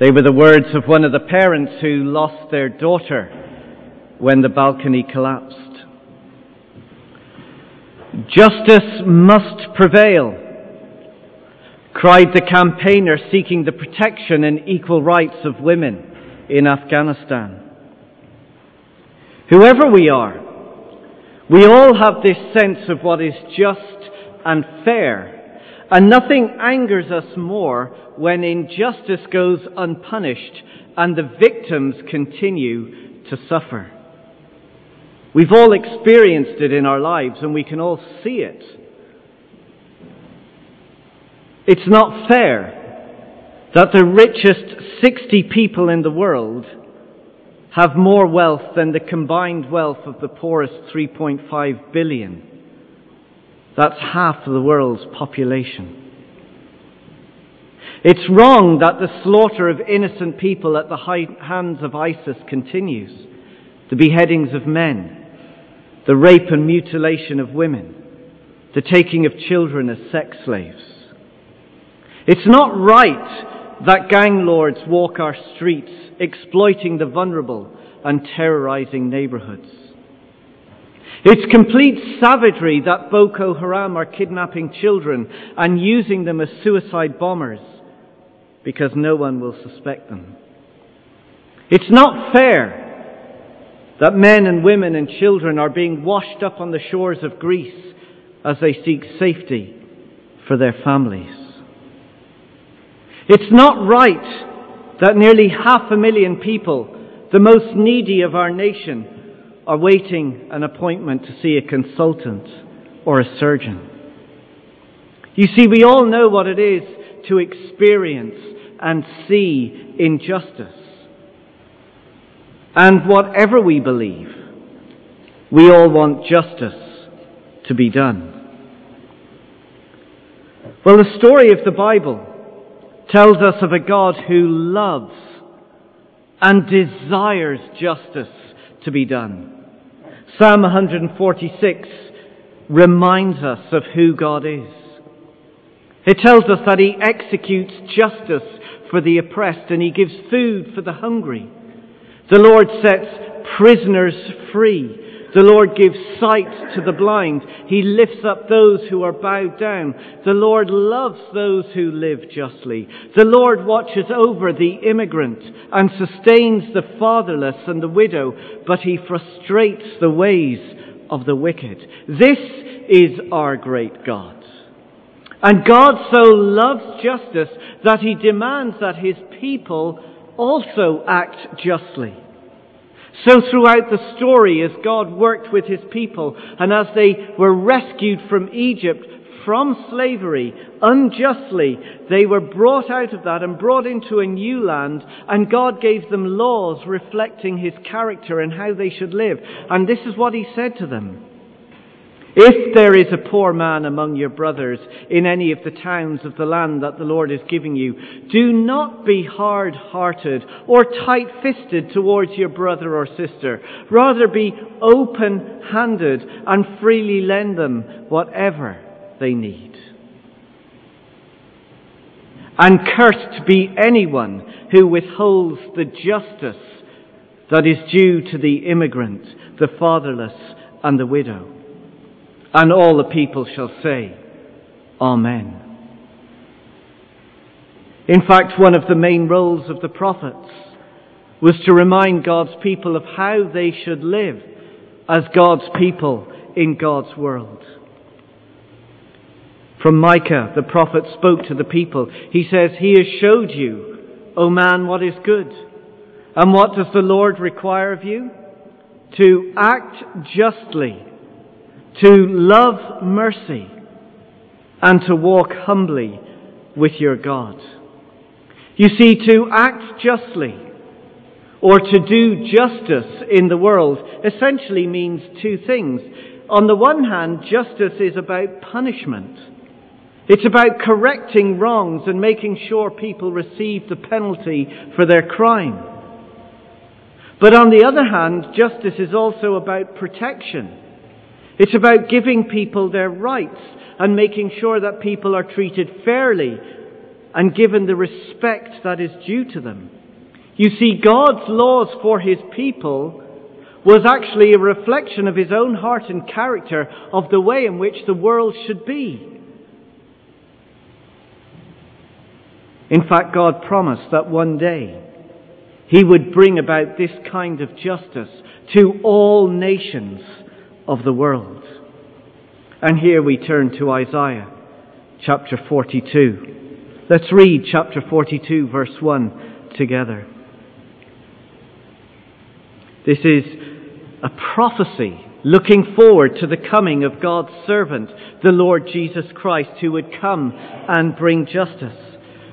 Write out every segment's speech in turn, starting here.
They were the words of one of the parents who lost their daughter when the balcony collapsed. Justice must prevail, cried the campaigner seeking the protection and equal rights of women in Afghanistan. Whoever we are, we all have this sense of what is just and fair and nothing angers us more when injustice goes unpunished and the victims continue to suffer. We've all experienced it in our lives and we can all see it. It's not fair that the richest 60 people in the world have more wealth than the combined wealth of the poorest 3.5 billion. That's half of the world's population. It's wrong that the slaughter of innocent people at the hands of ISIS continues. The beheadings of men, the rape and mutilation of women, the taking of children as sex slaves. It's not right that gang lords walk our streets exploiting the vulnerable and terrorizing neighborhoods. It's complete savagery that Boko Haram are kidnapping children and using them as suicide bombers because no one will suspect them. It's not fair that men and women and children are being washed up on the shores of Greece as they seek safety for their families. It's not right that nearly half a million people, the most needy of our nation, awaiting an appointment to see a consultant or a surgeon. You see, we all know what it is to experience and see injustice. And whatever we believe, we all want justice to be done. Well, the story of the Bible tells us of a God who loves and desires justice to be done. Psalm 146 reminds us of who God is. It tells us that He executes justice for the oppressed and He gives food for the hungry. The Lord sets prisoners free. The Lord gives sight to the blind. He lifts up those who are bowed down. The Lord loves those who live justly. The Lord watches over the immigrant and sustains the fatherless and the widow, but he frustrates the ways of the wicked. This is our great God. And God so loves justice that he demands that his people also act justly. So throughout the story, as God worked with his people and as they were rescued from Egypt, from slavery, unjustly, they were brought out of that and brought into a new land, and God gave them laws reflecting his character and how they should live. And this is what he said to them. If there is a poor man among your brothers in any of the towns of the land that the Lord is giving you, do not be hard hearted or tight fisted towards your brother or sister. Rather be open handed and freely lend them whatever they need. And cursed be anyone who withholds the justice that is due to the immigrant, the fatherless, and the widow. And all the people shall say, Amen. In fact, one of the main roles of the prophets was to remind God's people of how they should live as God's people in God's world. From Micah, the prophet spoke to the people. He says, He has showed you, O man, what is good. And what does the Lord require of you? To act justly to love mercy and to walk humbly with your God. You see, to act justly or to do justice in the world essentially means two things. On the one hand, justice is about punishment. It's about correcting wrongs and making sure people receive the penalty for their crime. But on the other hand, justice is also about protection. It's about giving people their rights and making sure that people are treated fairly and given the respect that is due to them. You see, God's laws for his people was actually a reflection of his own heart and character of the way in which the world should be. In fact, God promised that one day he would bring about this kind of justice to all nations of the world. And here we turn to Isaiah chapter 42. Let's read chapter 42, verse 1 together. This is a prophecy looking forward to the coming of God's servant, the Lord Jesus Christ, who would come and bring justice.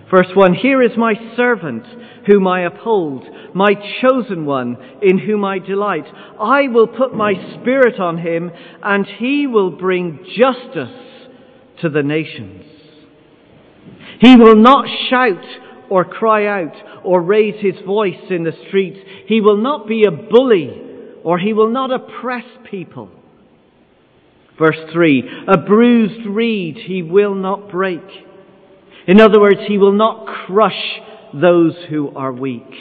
Verse 1 Here is my servant, whom I uphold, my chosen one, in whom I delight. I will put my spirit on him, and he will bring justice to the nations. He will not shout or cry out or raise his voice in the streets. He will not be a bully or he will not oppress people. Verse 3 A bruised reed he will not break. In other words, he will not crush those who are weak.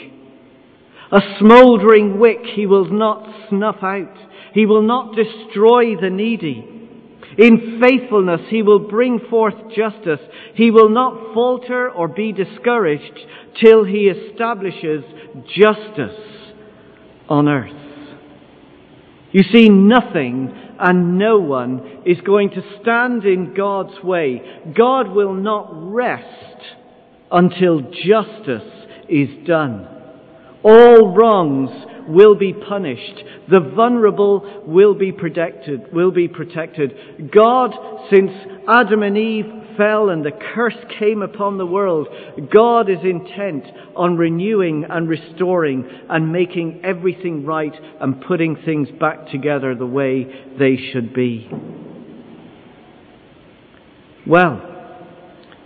A smouldering wick he will not snuff out. He will not destroy the needy. In faithfulness he will bring forth justice. He will not falter or be discouraged till he establishes justice on earth. You see, nothing and no one is going to stand in God's way. God will not rest until justice is done. All wrongs will be punished. The vulnerable will be protected, will be protected. God, since Adam and Eve fell and the curse came upon the world, God is intent on renewing and restoring and making everything right and putting things back together the way they should be. Well,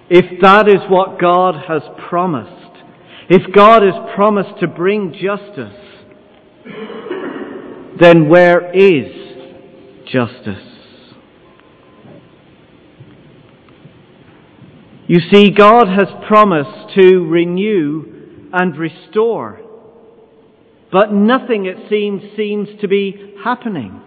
if that is what God has promised, if God has promised to bring justice, then where is justice? You see, God has promised to renew and restore, but nothing, it seems, seems to be happening.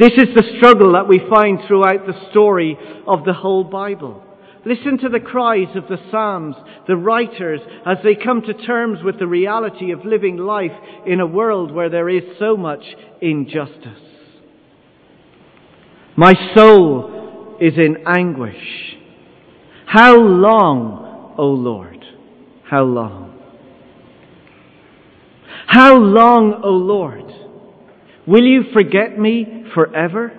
This is the struggle that we find throughout the story of the whole Bible. Listen to the cries of the Psalms, the writers, as they come to terms with the reality of living life in a world where there is so much injustice. My soul is in anguish. How long, O Lord? How long? How long, O Lord? Will you forget me forever?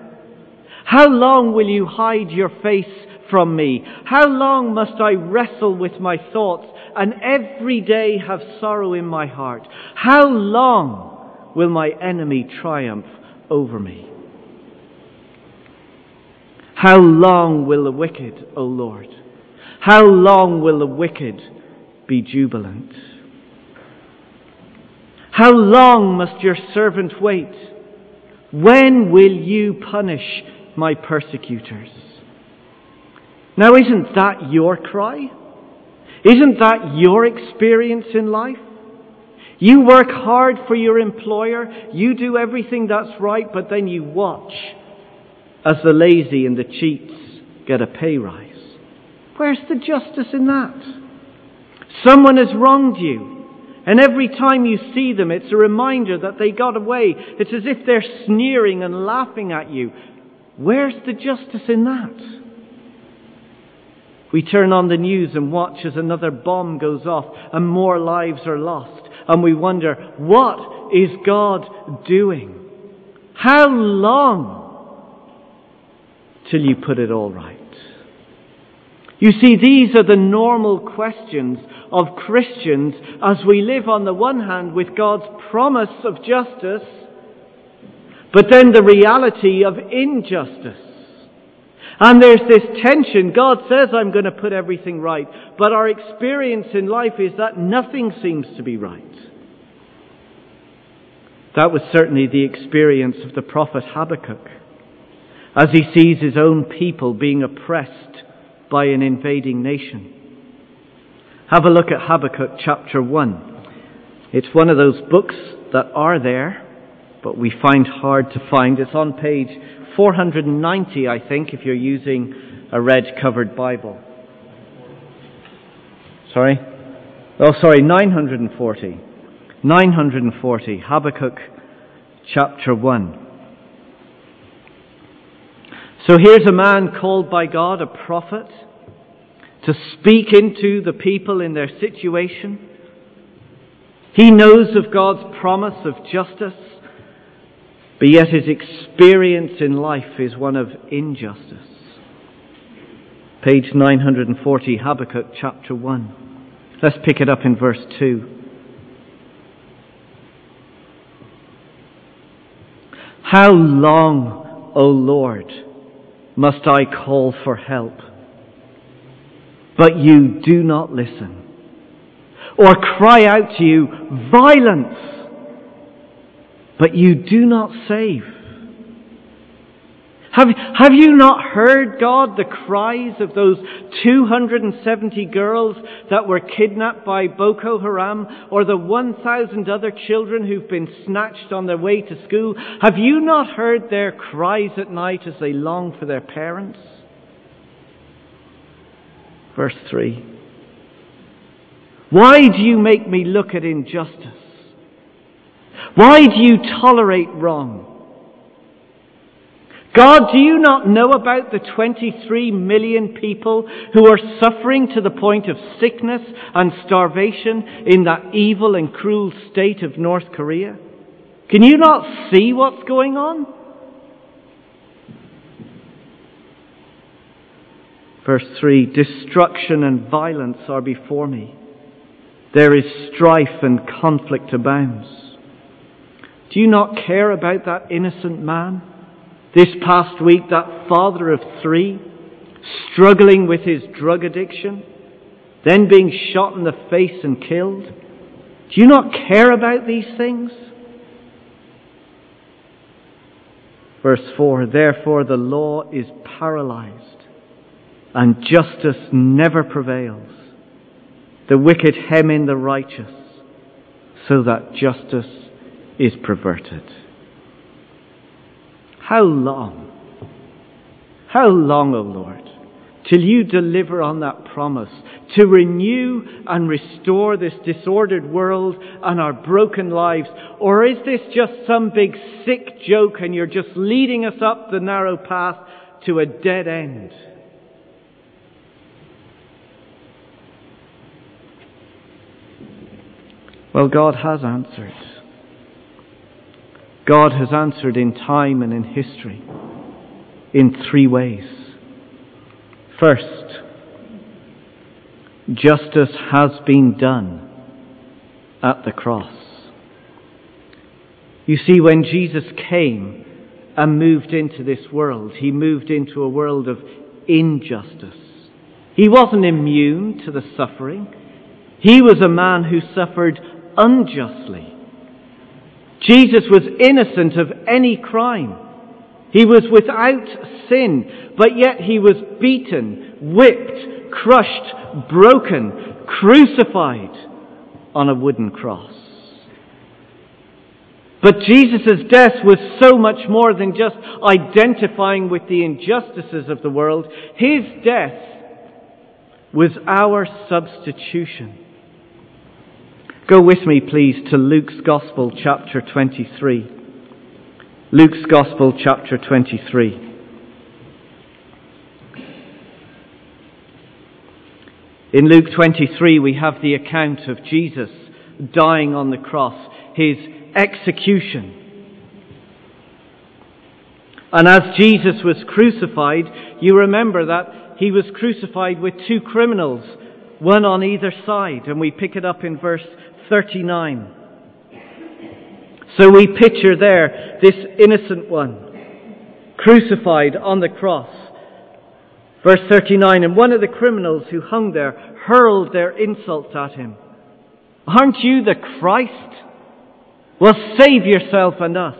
How long will you hide your face from me? How long must I wrestle with my thoughts and every day have sorrow in my heart? How long will my enemy triumph over me? How long will the wicked, O Lord? How long will the wicked be jubilant? How long must your servant wait? When will you punish my persecutors? Now, isn't that your cry? Isn't that your experience in life? You work hard for your employer, you do everything that's right, but then you watch as the lazy and the cheats get a pay rise. Where's the justice in that? Someone has wronged you, and every time you see them, it's a reminder that they got away. It's as if they're sneering and laughing at you. Where's the justice in that? We turn on the news and watch as another bomb goes off and more lives are lost. And we wonder, what is God doing? How long till you put it all right? You see, these are the normal questions of Christians as we live on the one hand with God's promise of justice, but then the reality of injustice. And there's this tension. God says, I'm going to put everything right. But our experience in life is that nothing seems to be right. That was certainly the experience of the prophet Habakkuk as he sees his own people being oppressed by an invading nation. have a look at Habakkuk chapter 1. It's one of those books that are there, but we find hard to find. It's on page 490, I think, if you're using a red covered Bible. Sorry? Oh, sorry, 940. 940, Habakkuk chapter 1. So here's a man called by God a prophet to speak into the people in their situation. He knows of God's promise of justice, but yet his experience in life is one of injustice. Page 940, Habakkuk chapter 1. Let's pick it up in verse 2. How long, O Lord, must I call for help? But you do not listen. Or cry out to you, violence! But you do not save. Have, have you not heard, God, the cries of those 270 girls that were kidnapped by Boko Haram or the 1,000 other children who've been snatched on their way to school? Have you not heard their cries at night as they long for their parents? Verse 3. Why do you make me look at injustice? Why do you tolerate wrong? God, do you not know about the 23 million people who are suffering to the point of sickness and starvation in that evil and cruel state of North Korea? Can you not see what's going on? Verse 3 Destruction and violence are before me. There is strife and conflict abounds. Do you not care about that innocent man? This past week, that father of three, struggling with his drug addiction, then being shot in the face and killed. Do you not care about these things? Verse 4 Therefore the law is paralyzed, and justice never prevails. The wicked hem in the righteous, so that justice is perverted. How long? How long, O Lord, till you deliver on that promise to renew and restore this disordered world and our broken lives? Or is this just some big sick joke and you're just leading us up the narrow path to a dead end? Well, God has answered. God has answered in time and in history in three ways. First, justice has been done at the cross. You see, when Jesus came and moved into this world, he moved into a world of injustice. He wasn't immune to the suffering. He was a man who suffered unjustly. Jesus was innocent of any crime. He was without sin, but yet he was beaten, whipped, crushed, broken, crucified on a wooden cross. But Jesus' death was so much more than just identifying with the injustices of the world. His death was our substitution. Go with me, please, to Luke's Gospel, chapter 23. Luke's Gospel, chapter 23. In Luke 23, we have the account of Jesus dying on the cross, his execution. And as Jesus was crucified, you remember that he was crucified with two criminals, one on either side. And we pick it up in verse 39. So we picture there this innocent one crucified on the cross. Verse 39, and one of the criminals who hung there hurled their insults at him. Aren't you the Christ? Well, save yourself and us.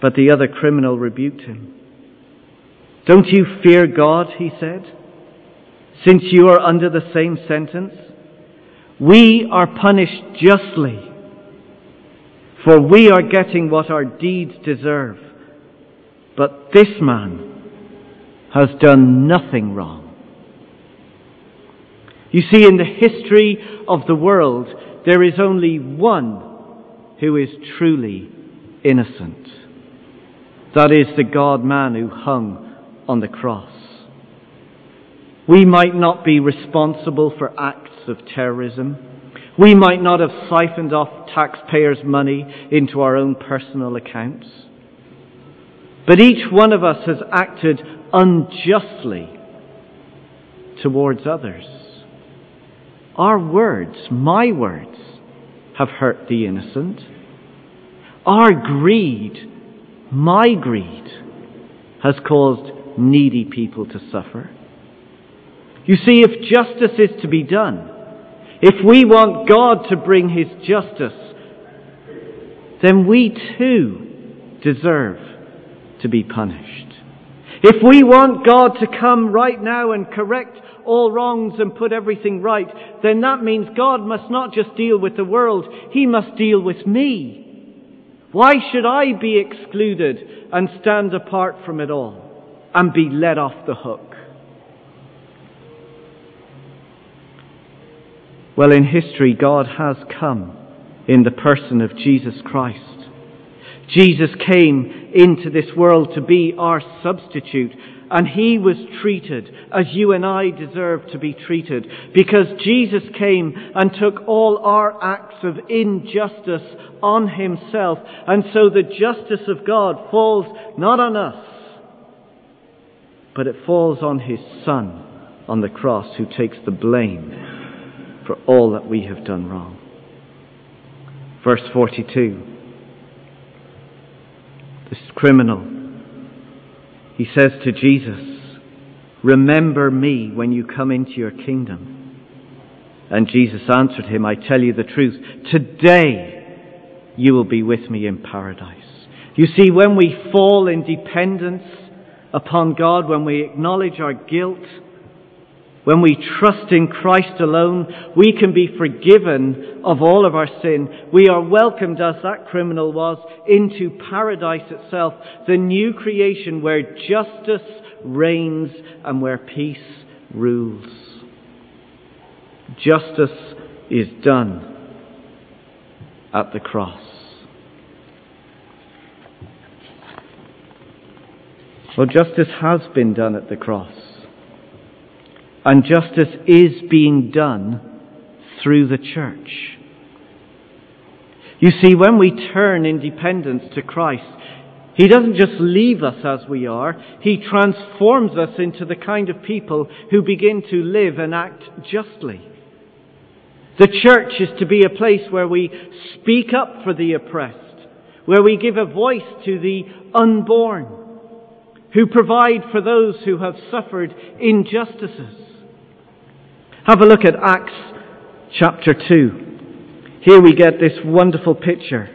But the other criminal rebuked him. Don't you fear God, he said since you are under the same sentence? We are punished justly, for we are getting what our deeds deserve. But this man has done nothing wrong. You see, in the history of the world, there is only one who is truly innocent. That is the God man who hung on the cross. We might not be responsible for acts of terrorism. We might not have siphoned off taxpayers' money into our own personal accounts. But each one of us has acted unjustly towards others. Our words, my words, have hurt the innocent. Our greed, my greed, has caused needy people to suffer. You see, if justice is to be done, if we want God to bring His justice, then we too deserve to be punished. If we want God to come right now and correct all wrongs and put everything right, then that means God must not just deal with the world, He must deal with me. Why should I be excluded and stand apart from it all and be let off the hook? Well, in history, God has come in the person of Jesus Christ. Jesus came into this world to be our substitute, and he was treated as you and I deserve to be treated, because Jesus came and took all our acts of injustice on himself, and so the justice of God falls not on us, but it falls on his Son on the cross who takes the blame for all that we have done wrong. Verse 42. This criminal, he says to Jesus, Remember me when you come into your kingdom. And Jesus answered him, I tell you the truth, today you will be with me in paradise. You see, when we fall in dependence upon God, when we acknowledge our guilt, when we trust in Christ alone, we can be forgiven of all of our sin. We are welcomed, as that criminal was, into paradise itself, the new creation where justice reigns and where peace rules. Justice is done at the cross. Well, justice has been done at the cross and justice is being done through the church. You see, when we turn in dependence to Christ, He doesn't just leave us as we are, He transforms us into the kind of people who begin to live and act justly. The church is to be a place where we speak up for the oppressed, where we give a voice to the unborn, who provide for those who have suffered injustices. Have a look at Acts chapter 2. Here we get this wonderful picture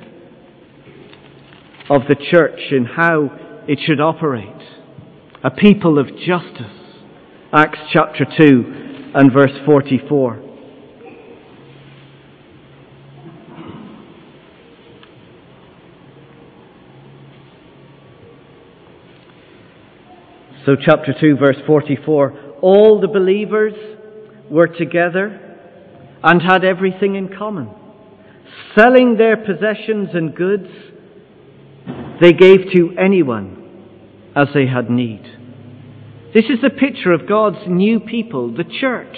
of the church and how it should operate. A people of justice. Acts chapter 2 and verse 44. So, chapter 2, verse 44 all the believers were together and had everything in common. Selling their possessions and goods, they gave to anyone as they had need. This is the picture of God's new people, the church.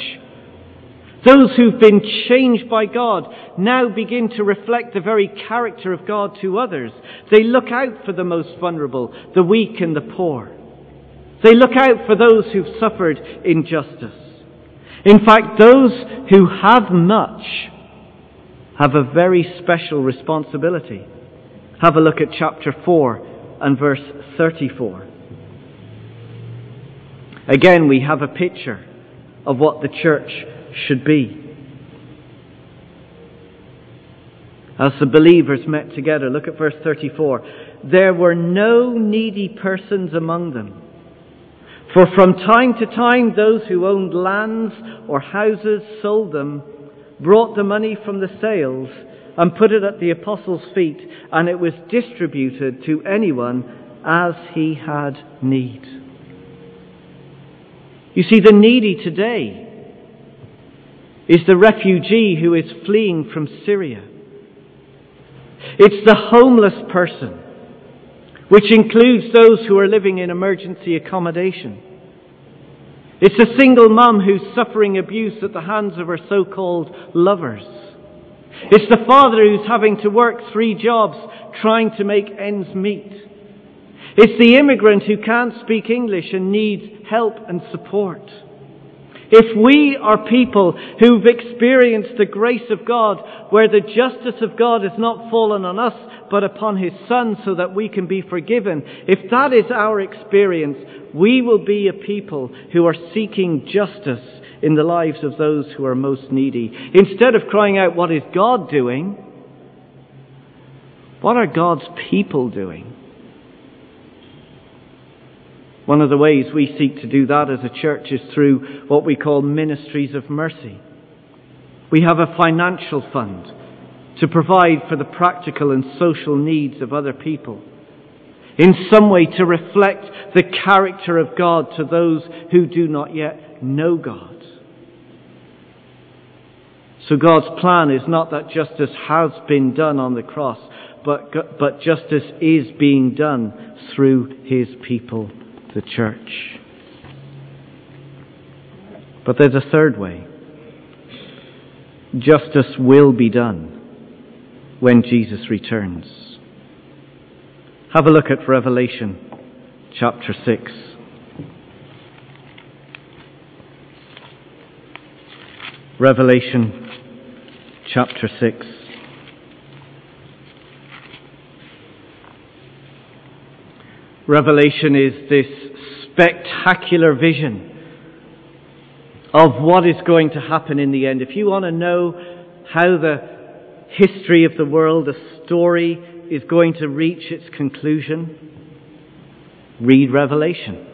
Those who've been changed by God now begin to reflect the very character of God to others. They look out for the most vulnerable, the weak and the poor. They look out for those who've suffered injustice. In fact, those who have much have a very special responsibility. Have a look at chapter 4 and verse 34. Again, we have a picture of what the church should be. As the believers met together, look at verse 34. There were no needy persons among them For from time to time, those who owned lands or houses sold them, brought the money from the sales, and put it at the apostles' feet, and it was distributed to anyone as he had need. You see, the needy today is the refugee who is fleeing from Syria. It's the homeless person, which includes those who are living in emergency accommodation. It's a single mum who's suffering abuse at the hands of her so-called lovers. It's the father who's having to work three jobs trying to make ends meet. It's the immigrant who can't speak English and needs help and support. If we are people who've experienced the grace of God, where the justice of God has not fallen on us, but upon His Son so that we can be forgiven, if that is our experience, we will be a people who are seeking justice in the lives of those who are most needy. Instead of crying out, what is God doing? What are God's people doing? One of the ways we seek to do that as a church is through what we call ministries of mercy. We have a financial fund to provide for the practical and social needs of other people. In some way to reflect the character of God to those who do not yet know God. So God's plan is not that justice has been done on the cross, but, but justice is being done through His people the church. But there's a third way. Justice will be done when Jesus returns. Have a look at Revelation chapter 6. Revelation chapter 6. Revelation is this spectacular vision of what is going to happen in the end. If you want to know how the history of the world, the story, is going to reach its conclusion, read Revelation.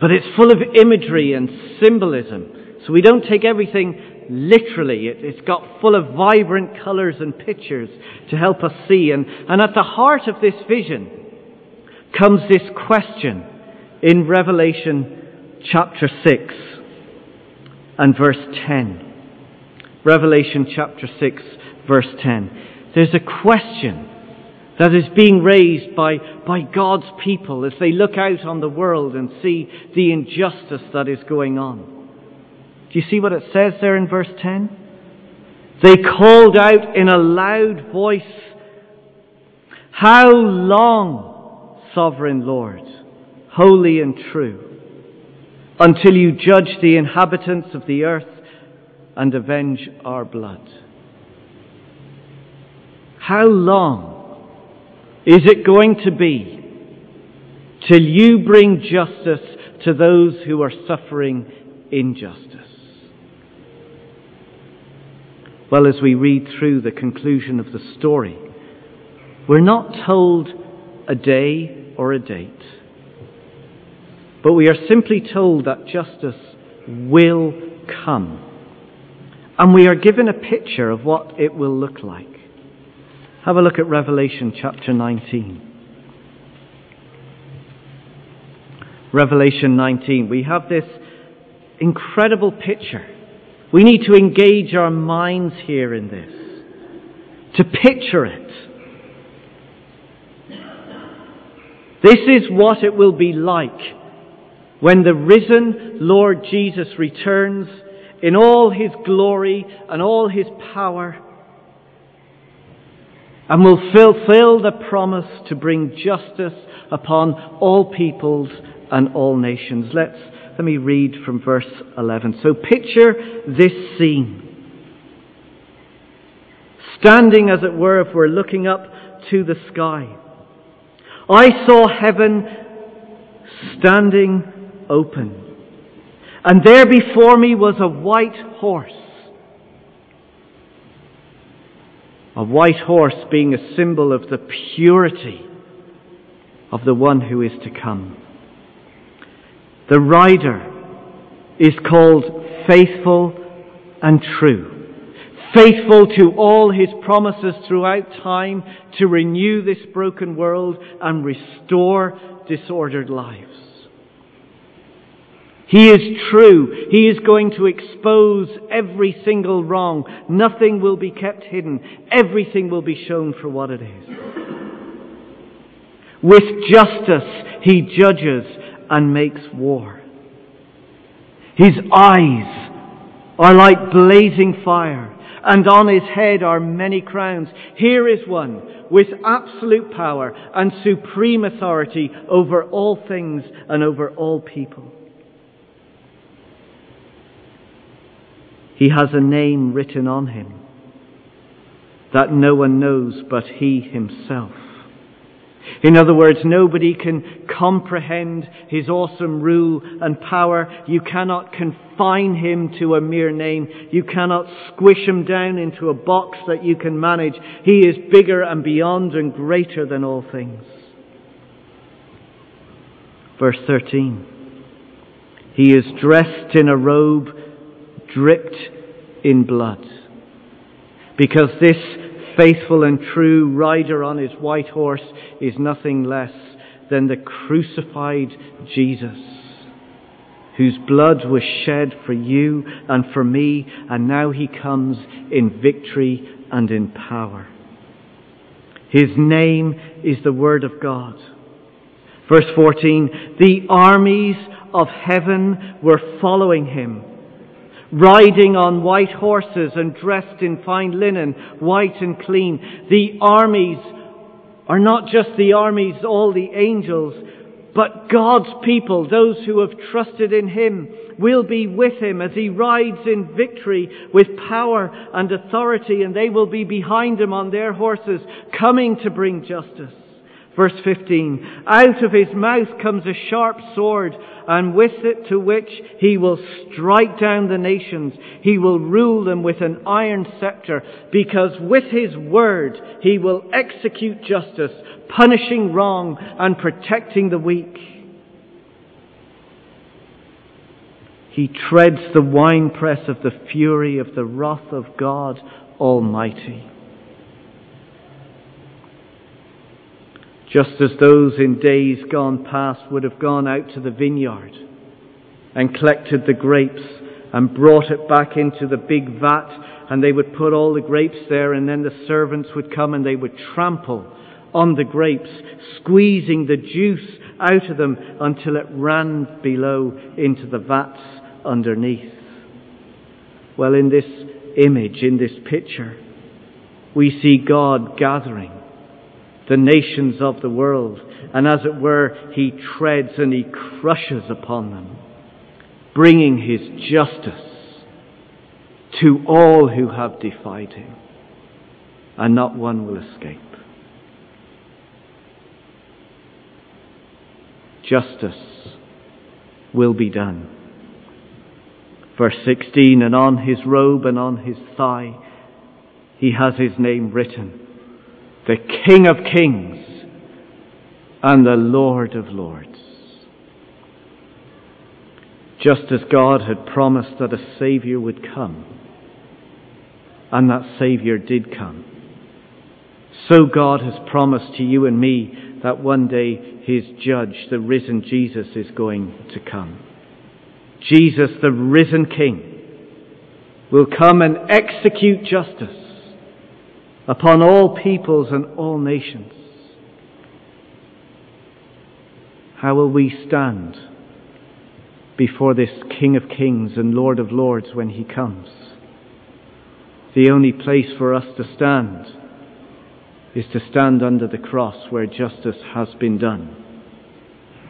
But it's full of imagery and symbolism. So we don't take everything literally. It, has got full of vibrant colours and pictures to help us see. And, and at the heart of this vision comes this question in Revelation chapter 6 and verse 10. Revelation chapter 6, verse 10. There's a question that is being raised by, by God's people as they look out on the world and see the injustice that is going on. Do you see what it says there in verse 10? They called out in a loud voice, How long? sovereign Lord, holy and true, until you judge the inhabitants of the earth and avenge our blood. How long is it going to be till you bring justice to those who are suffering injustice? Well, as we read through the conclusion of the story, we're not told a day or a date. But we are simply told that justice will come. And we are given a picture of what it will look like. Have a look at Revelation chapter 19. Revelation 19. We have this incredible picture. We need to engage our minds here in this, to picture it. This is what it will be like when the risen Lord Jesus returns in all his glory and all his power and will fulfill the promise to bring justice upon all peoples and all nations. Let's, let me read from verse 11. So picture this scene. Standing, as it were, if we're looking up to the sky. I saw heaven standing open. And there before me was a white horse. A white horse being a symbol of the purity of the one who is to come. The rider is called faithful and true. Faithful to all his promises throughout time to renew this broken world and restore disordered lives. He is true. He is going to expose every single wrong. Nothing will be kept hidden. Everything will be shown for what it is. With justice, he judges and makes war. His eyes are like blazing fire, and on his head are many crowns. Here is one with absolute power and supreme authority over all things and over all people. He has a name written on him that no one knows but he himself. In other words, nobody can comprehend his awesome rule and power. You cannot confine him to a mere name. You cannot squish him down into a box that you can manage. He is bigger and beyond and greater than all things. Verse 13. He is dressed in a robe dripped in blood. Because this faithful and true rider on his white horse is nothing less than the crucified Jesus, whose blood was shed for you and for me, and now he comes in victory and in power. His name is the Word of God. Verse 14, the armies of heaven were following him riding on white horses and dressed in fine linen, white and clean. The armies are not just the armies, all the angels, but God's people, those who have trusted in Him, will be with Him as He rides in victory with power and authority, and they will be behind Him on their horses, coming to bring justice. Verse 15, out of his mouth comes a sharp sword, and with it to which he will strike down the nations. He will rule them with an iron scepter, because with his word he will execute justice, punishing wrong and protecting the weak. He treads the winepress of the fury of the wrath of God Almighty. Just as those in days gone past would have gone out to the vineyard and collected the grapes and brought it back into the big vat and they would put all the grapes there and then the servants would come and they would trample on the grapes, squeezing the juice out of them until it ran below into the vats underneath. Well, in this image, in this picture, we see God gathering the nations of the world, and as it were, he treads and he crushes upon them, bringing his justice to all who have defied him, and not one will escape. Justice will be done. Verse 16, and on his robe and on his thigh he has his name written the King of Kings and the Lord of Lords. Just as God had promised that a Saviour would come, and that Saviour did come, so God has promised to you and me that one day His Judge, the risen Jesus, is going to come. Jesus, the risen King, will come and execute justice upon all peoples and all nations. How will we stand before this King of Kings and Lord of Lords when he comes? The only place for us to stand is to stand under the cross where justice has been done,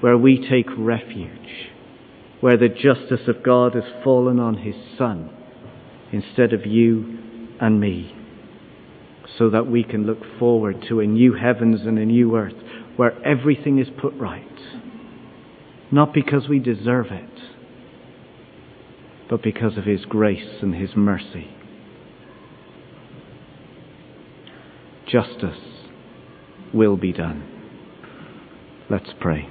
where we take refuge, where the justice of God has fallen on his Son instead of you and me so that we can look forward to a new heavens and a new earth where everything is put right. Not because we deserve it, but because of His grace and His mercy. Justice will be done. Let's pray.